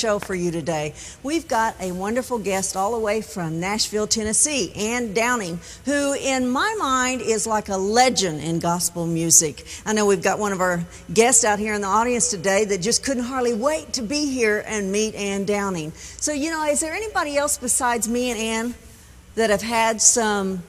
show for you today. We've got a wonderful guest all the way from Nashville, Tennessee, Ann Downing, who, in my mind, is like a legend in gospel music. I know we've got one of our guests out here in the audience today that just couldn't hardly wait to be here and meet Ann Downing. So, you know, is there anybody else besides me and Ann that have had some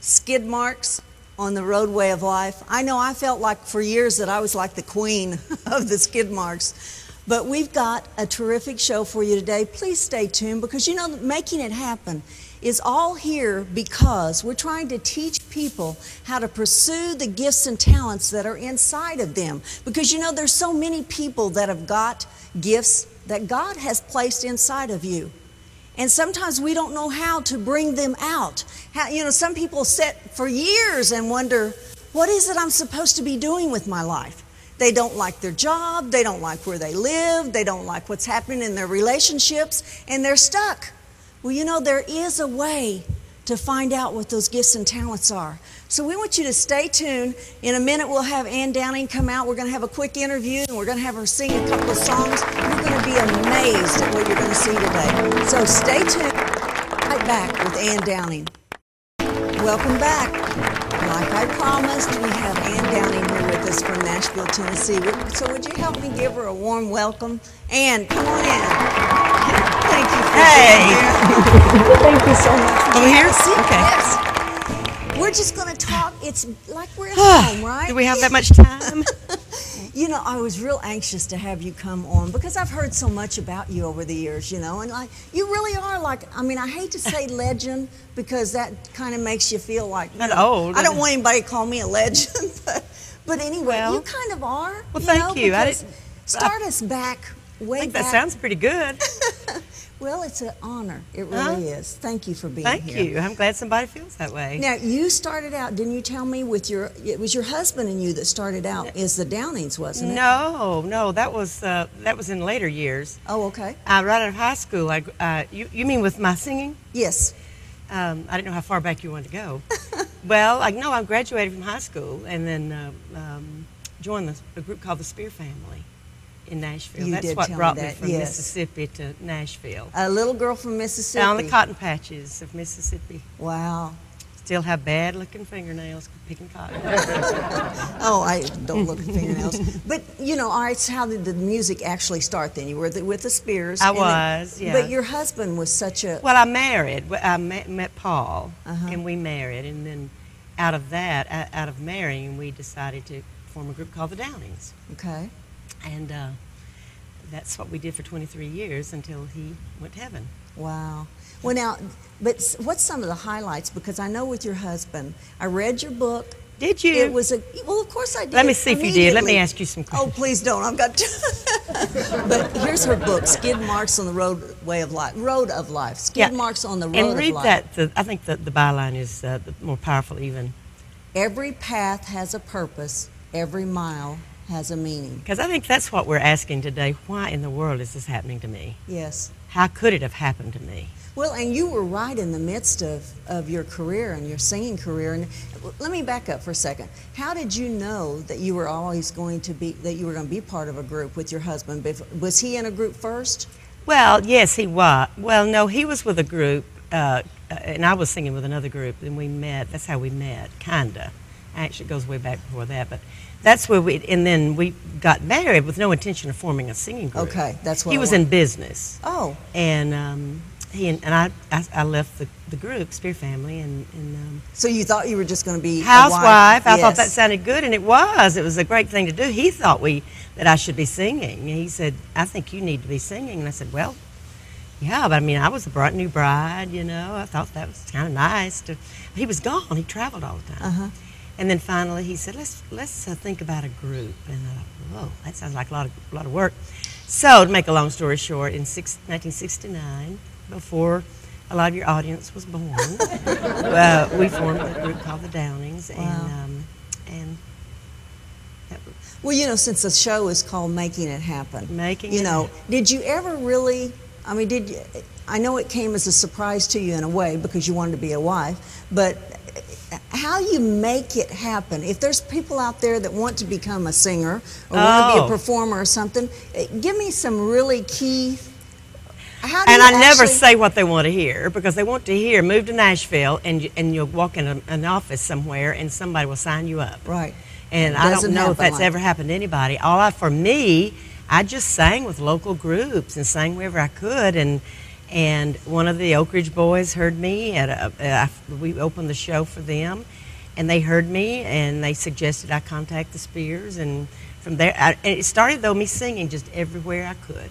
skid marks on the roadway of life. I know I felt like for years that I was like the queen of the skid marks. But we've got a terrific show for you today. Please stay tuned because you know, making it happen is all here because we're trying to teach people how to pursue the gifts and talents that are inside of them. Because you know, there's so many people that have got gifts that God has placed inside of you. And sometimes we don't know how to bring them out. How, you know, some people sit for years and wonder, what is it I'm supposed to be doing with my life? They don't like their job, they don't like where they live, they don't like what's happening in their relationships, and they're stuck. Well, you know, there is a way to find out what those gifts and talents are. So we want you to stay tuned. In a minute, we'll have Ann Downing come out. We're going to have a quick interview, and we're going to have her sing a couple of songs. You're going to be amazed at what you're going to see today. So stay tuned. Right back with Ann Downing. Welcome back. Like I promised, we have Ann Downing here with us from Nashville, Tennessee. So would you help me give her a warm welcome? Ann, come on in. Thank you for Hey. being here. Thank you so much. Over here? Have seat. Okay. Yes. We're just going to talk. It's like we're at home, right? Do we have that much time? You know, I was real anxious to have you come on because I've heard so much about you over the years, you know, and like you really are like I mean, I hate to say legend because that kind of makes you feel like you know, old. I don't want anybody to call me a legend, but but anyway, Well- you kind of are. Well, you thank know, you. I didn't- start us back way I think back. that sounds pretty good. well, it's an honor. It really Huh? is. Thank you for being Thank here. Thank you. I'm glad somebody feels that way. Now you started out, didn't you tell me with your? It was your husband and you that started out as the Downings, wasn't it? No, no, that was uh, that was in later years. Oh, okay. Uh, right out of high school, I, uh, you, you mean with my singing? Yes. Um, I didn't know how far back you wanted to go. well, I know I graduated from high school and then uh, um, joined the, a group called the Speer Family in Nashville. You That's what me brought me, that, from yes. Mississippi to Nashville. A little girl from Mississippi. Down the cotton patches of Mississippi. Wow. Still have bad looking fingernails picking cotton. Oh, I don't look at fingernails. But you know, all right. So how did the music actually start? Then you were the, with the Speers. I and then- was, yeah. But your husband was such a. Well, I married. I met, met Paul, Uh-huh. and we married, and then out of that, out of marrying, we decided to form a group called the Downings, Okay. and uh, that's what we did for 23 years until he went to heaven. Wow. Well, now, but what's some of the highlights? Because I know with your husband, I read your book. Did you? It was a well, of course I did. Let me see if you did. Let me ask you some questions. Oh, please don't. I've got. To but here's her book, Skid Marks on the Roadway of Life. Road of Life. Skid Yeah. Marks on the Road and of read Life. that. The, I think the, the byline is uh, more powerful even. Every path has a purpose. Every mile has a meaning. Because I think that's what we're asking today. Why in the world is this happening to me? Yes. How could it have happened to me? Well, and you were right in the midst of, of your career and your singing career. And let me back up for a second. How did you know that you were always going to be that you were going to be part of a group with your husband? Was he in a group first? Well, yes, he was. Well, no, he was with a group, uh, and I was singing with another group, and we met. That's how we met, kinda. Actually, it goes way back before that, but that's where we. And then we got married with no intention of forming a singing group. Okay, that's what he I was want- in business, Oh, and um, he and, and I, I, I left the, the group, Speer Family, and. and um, so you thought you were just going to be housewife. wife. I thought that sounded good, and it was. It was a great thing to do. He thought we that I should be singing. And he said, "I think you need to be singing." And I said, "Well, yeah, but I mean, I was a bright new bride. You know, I thought that was kind of nice." To, he was gone. He traveled all the time. Uh-huh. And then finally, he said, "Let's let's uh, think about a group." And I thought, "Whoa, that sounds like a lot of a lot of work." So, to make a long story short, in six, 1969, before a lot of your audience was born, uh, we formed a group called the Downings, Wow. and um, and that, Well, you know, since the show is called Making It Happen, Making you know, Happen. did you ever really? I mean, did you? I know it came as a surprise to you in a way because you wanted to be a wife, but how you make it happen? If there's people out there that want to become a singer or want to be a Oh. performer or something, eh, give me some really key and I never say what they want to hear because they want to hear move to Nashville and and you'll walk in a, an office somewhere and somebody will sign you up. Right. And I don't know if that's like ever happened to anybody. All I, for me, I just sang with local groups and sang wherever I could. And and one of the Oak Ridge boys heard me at a, uh, we opened the show for them, and they heard me and they suggested I contact the Speers. And from there, I, and it started though me singing just everywhere I could.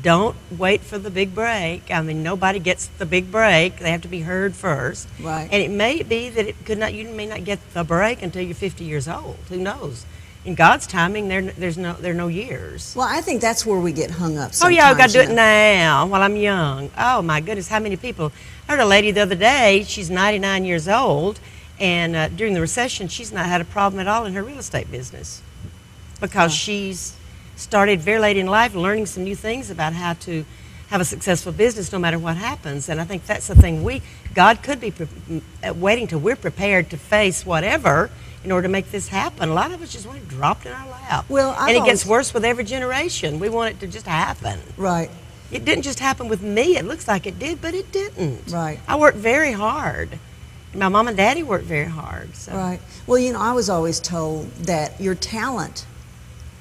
Don't wait for the big break. I mean, nobody gets the big break. They have to be heard first. Right. And it may be that it could not. You may not get the break until you're 50 years old. Who knows? In God's timing, there there's no there are no years. Well, I think that's where we get hung up. Oh yeah, I've got to do it now while I'm young. Oh my goodness, how many people? I heard a lady the other day. She's 99 years old, and uh, during the recession, she's not had a problem at all in her real estate business because she's started very late in life learning some new things about how to have a successful business no matter what happens. And I think that's the thing we God could be pre- uh, waiting till we're prepared to face whatever in order to make this happen. A lot of us just want it dropped in our lap. Well, I've and it gets worse with every generation. We want it to just happen. Right. It didn't just happen with me. It looks like it did, but it didn't. Right. I worked very hard. My mom and daddy worked very hard. So. Right. Well, you know, I was always told that your talent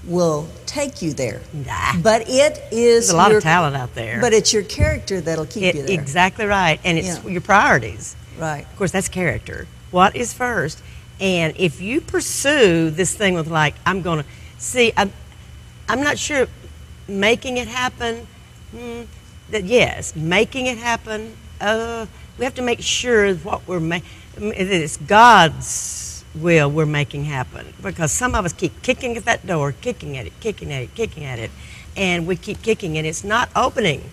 will take you there. Nah. But it is There's a lot your, of talent out there. But it's your character that'll keep It- you there. exactly right. And it's Yeah. your priorities. Right. Of course, that's character. What is first? And if you pursue this thing with like, I'm going to see, I'm, I'm not sure making it happen. Hmm, that yes, making it happen. Uh, we have to make sure what we're making. It's God's will we're making happen because some of us keep kicking at that door, kicking at it, kicking at it, kicking at it, and we keep kicking and it's not opening,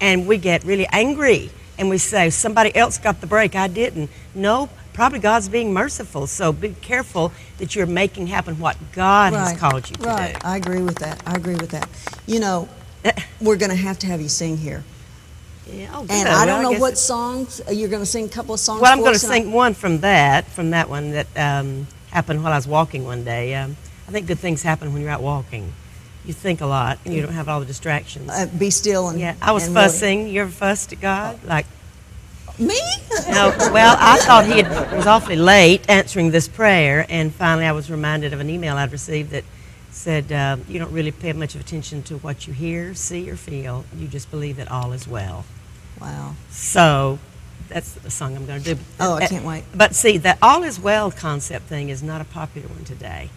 and we get really angry and we say somebody else got the break, I didn't. No, probably God's being merciful. So be careful that you're making happen what God has called you to right. do. I agree with that. I agree with that. You know, we're going to have to have you sing here. Yeah, oh, And. I Well, don't know guess what songs. uh, You're going to sing a couple of songs Well, I'm going to I- sing one from that, from that one that um, happened while I was walking one day. Um, I think good things happen when you're out walking. You think a lot, and you don't have all the distractions. Uh, be still and yeah, I was really- fussing. You ever fussed at God? Like, Me? no. Well, I thought he had, was awfully late answering this prayer, and finally I was reminded of an email I'd received that said, uh, "You don't really pay much attention to what you hear, see, or feel. You just believe that all is well." Wow. So that's the song I'm going to do. Oh, I Uh, can't wait. But see, the all is well concept thing is not a popular one today.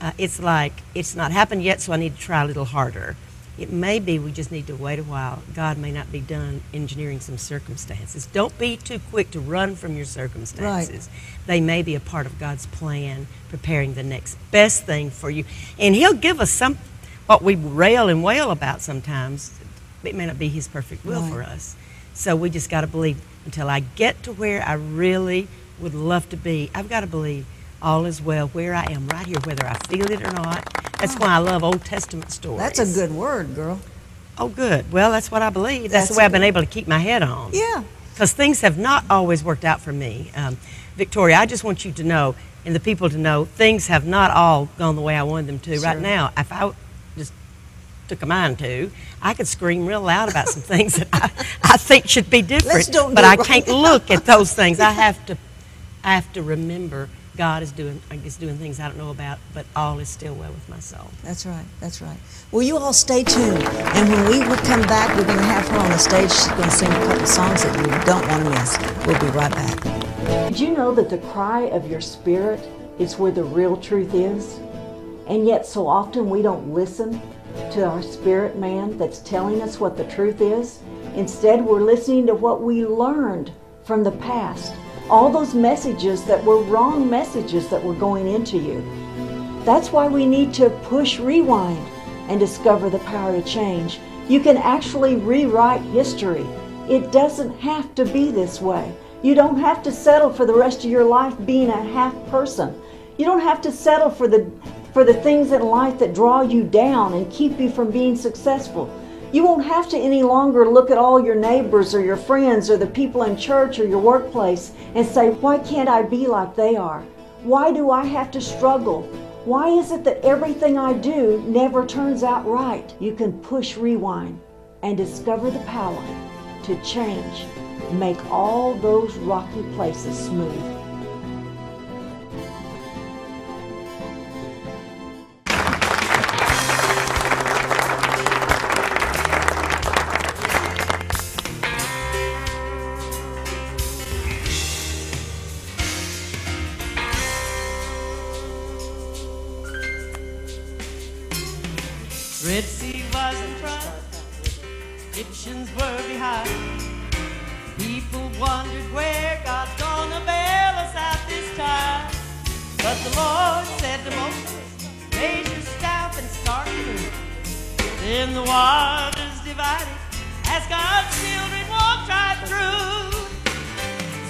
Uh, it's like it's not happened yet, so I need to try a little harder. It may be we just need to wait a while. God may not be done engineering some circumstances. Don't be too quick to run from your circumstances. They may be a part of God's plan, preparing the next best thing for you. And He'll give us some, what we rail and wail about sometimes. It may not be His perfect will Right. for us. So we just got to believe until I get to where I really would love to be. I've got to believe all is well where I am right here, whether I feel it or not. That's why I love Old Testament stories. That's a good word, girl. Oh, good. Well, that's what I believe. That's, That's the way I've been able to keep my head on. Yeah. Because things have not always worked out for me. Um, Victoria, I just want you to know, and the people to know, things have not all gone the way I wanted them to. Right now, if I just took a mind to, I could scream real loud about some things that I, I think should be different. don't but I right can't now. look at those things. I have to, I have to remember God is doing, is doing things I don't know about, but all is still well with my soul. That's right. That's right. Well, you all stay tuned. And when we come back, we're going to have her on the stage. She's going to sing a couple songs that you don't want to miss. We'll be right back. Did you know that the cry of your spirit is where the real truth is? And yet, so often we don't listen to our spirit man that's telling us what the truth is. Instead, we're listening to what we learned from the past. All those messages that were wrong messages that were going into you. That's why we need to push rewind and discover the power to change. You can actually rewrite history. It doesn't have to be this way. You don't have to settle for the rest of your life being a half person. You don't have to settle for the for the things in life that draw you down and keep you from being successful. You won't have to any longer look at all your neighbors or your friends or the people in church or your workplace and say, Why can't I be like they are? Why do I have to struggle? Why is it that everything I do never turns out right? You can push rewind and discover the power to change, make all those rocky places smooth.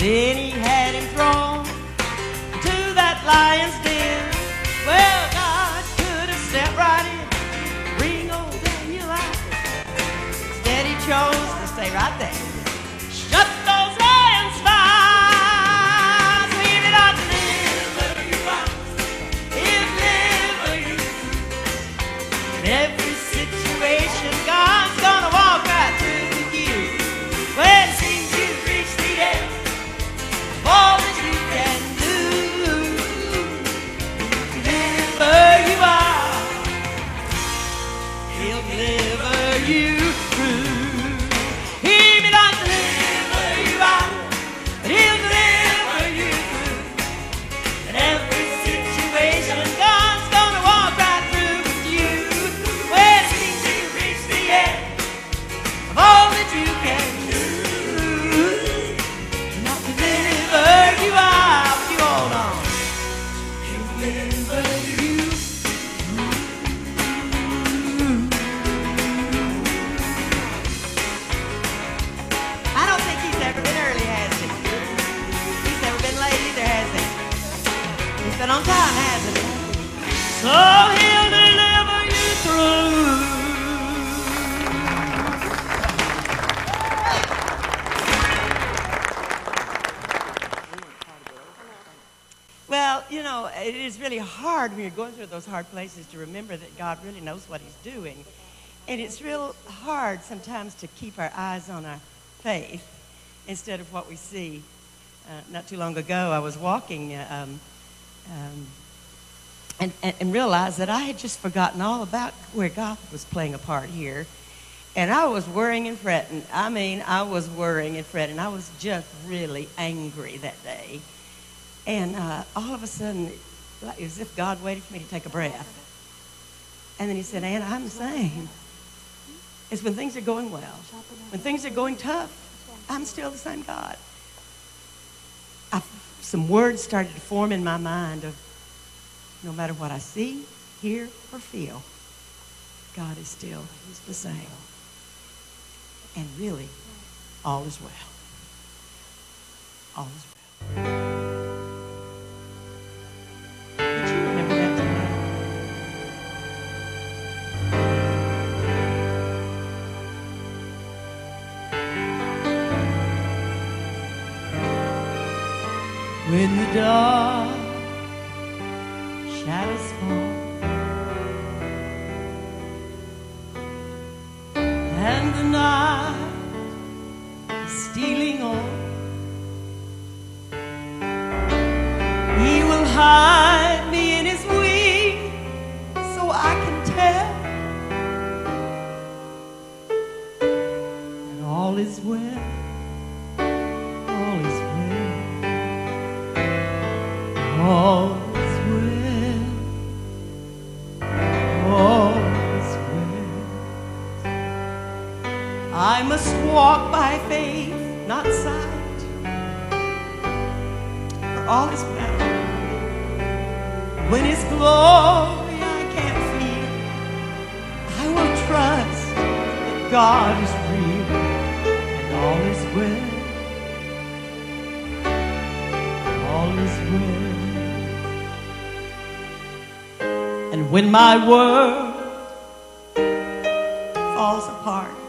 Then he had him thrown to that lion's den. On time, hasn't? So he'll deliver you through. Well, you know, it is really hard when you're going through those hard places to remember that God really knows what He's doing. And it's real hard sometimes to keep our eyes on our faith instead of what we see. Uh, not too long ago, I was walking uh, um, um, and, and, and realized that I had just forgotten all about where God was playing a part here. And I was worrying and fretting. I mean, I was worrying and fretting. I was just really angry that day. And uh, all of a sudden, like, as if God waited for me to take a breath. And then he said, Anna, I'm the same. It's when things are going well. When things are going tough, I'm still the same God. I, some words started to form in my mind of no matter what I see, hear, or feel, God is still He's the same. And really, all is well. All is well. When the dark shadows fall and the night is stealing on, He will hide me in His wing so I can tell that all is well. All is well. When His glory I can't see, I will trust that God is real and all is well. All is well. And when my world falls apart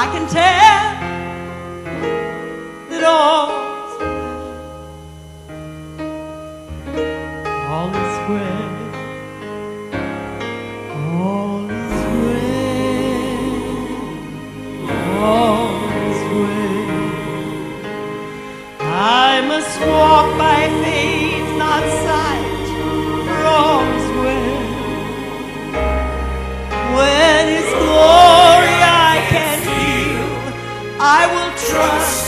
I can tell trust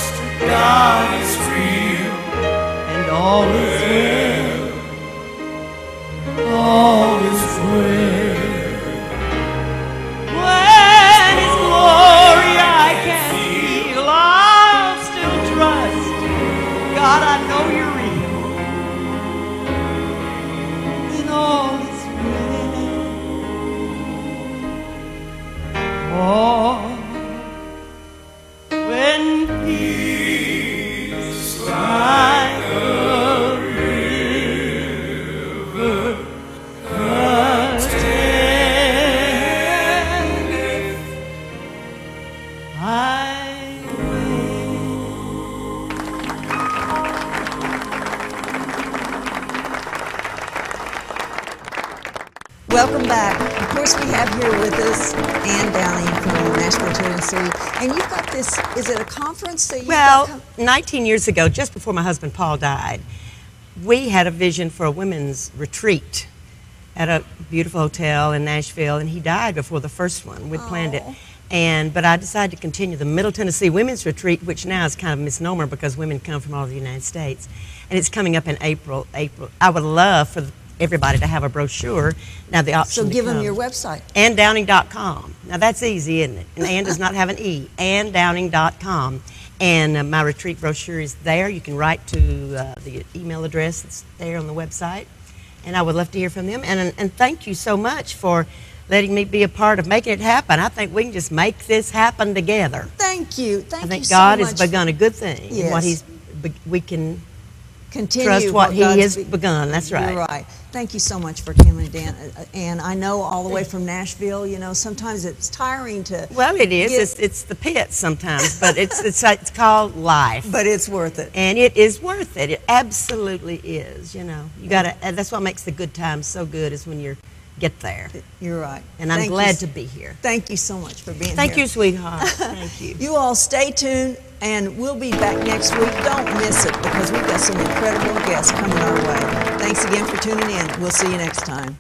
And you've got this, is it a conference that you've Well, got? com- 19 years ago, just before my husband Paul died, we had a vision for a women's retreat at a beautiful hotel in Nashville, and he died before the first one. We'd planned it. And, but I decided to continue the Middle Tennessee Women's Retreat, which now is kind of a misnomer because women come from all over the United States. And it's coming up in April. April. I would love for everybody to have a brochure. Now the option So give them your website. AnnDowning.com. Now that's easy, isn't it? And Ann does not have an E. AnnDowning.com. And uh, my retreat brochure is there. You can write to uh, the email address that's there on the website. And I would love to hear from them. And, and thank you so much for letting me be a part of making it happen. I think we can just make this happen together. Thank you. Thank you. I think you God so has begun a good thing. and What he's, we can Continue trust what He God's has be- begun. That's right. You're right. Thank you so much for coming, Dan. Uh, And I know all the way from Nashville, you know, sometimes it's tiring to, Well, it is. Get- It's, it's the pit sometimes, but it's, it's, it's called life. but it's worth it. and it is worth it. It absolutely is. You know, you got to. That's what makes the good times so good is when you get there. You're right. And I'm Thank glad s- to be here. Thank you so much for being Thank here. Thank you, sweetheart. Thank you. You all stay tuned, and we'll be back next week. Don't miss it because we've got some incredible guests coming our way. Thanks again for tuning in. We'll see you next time.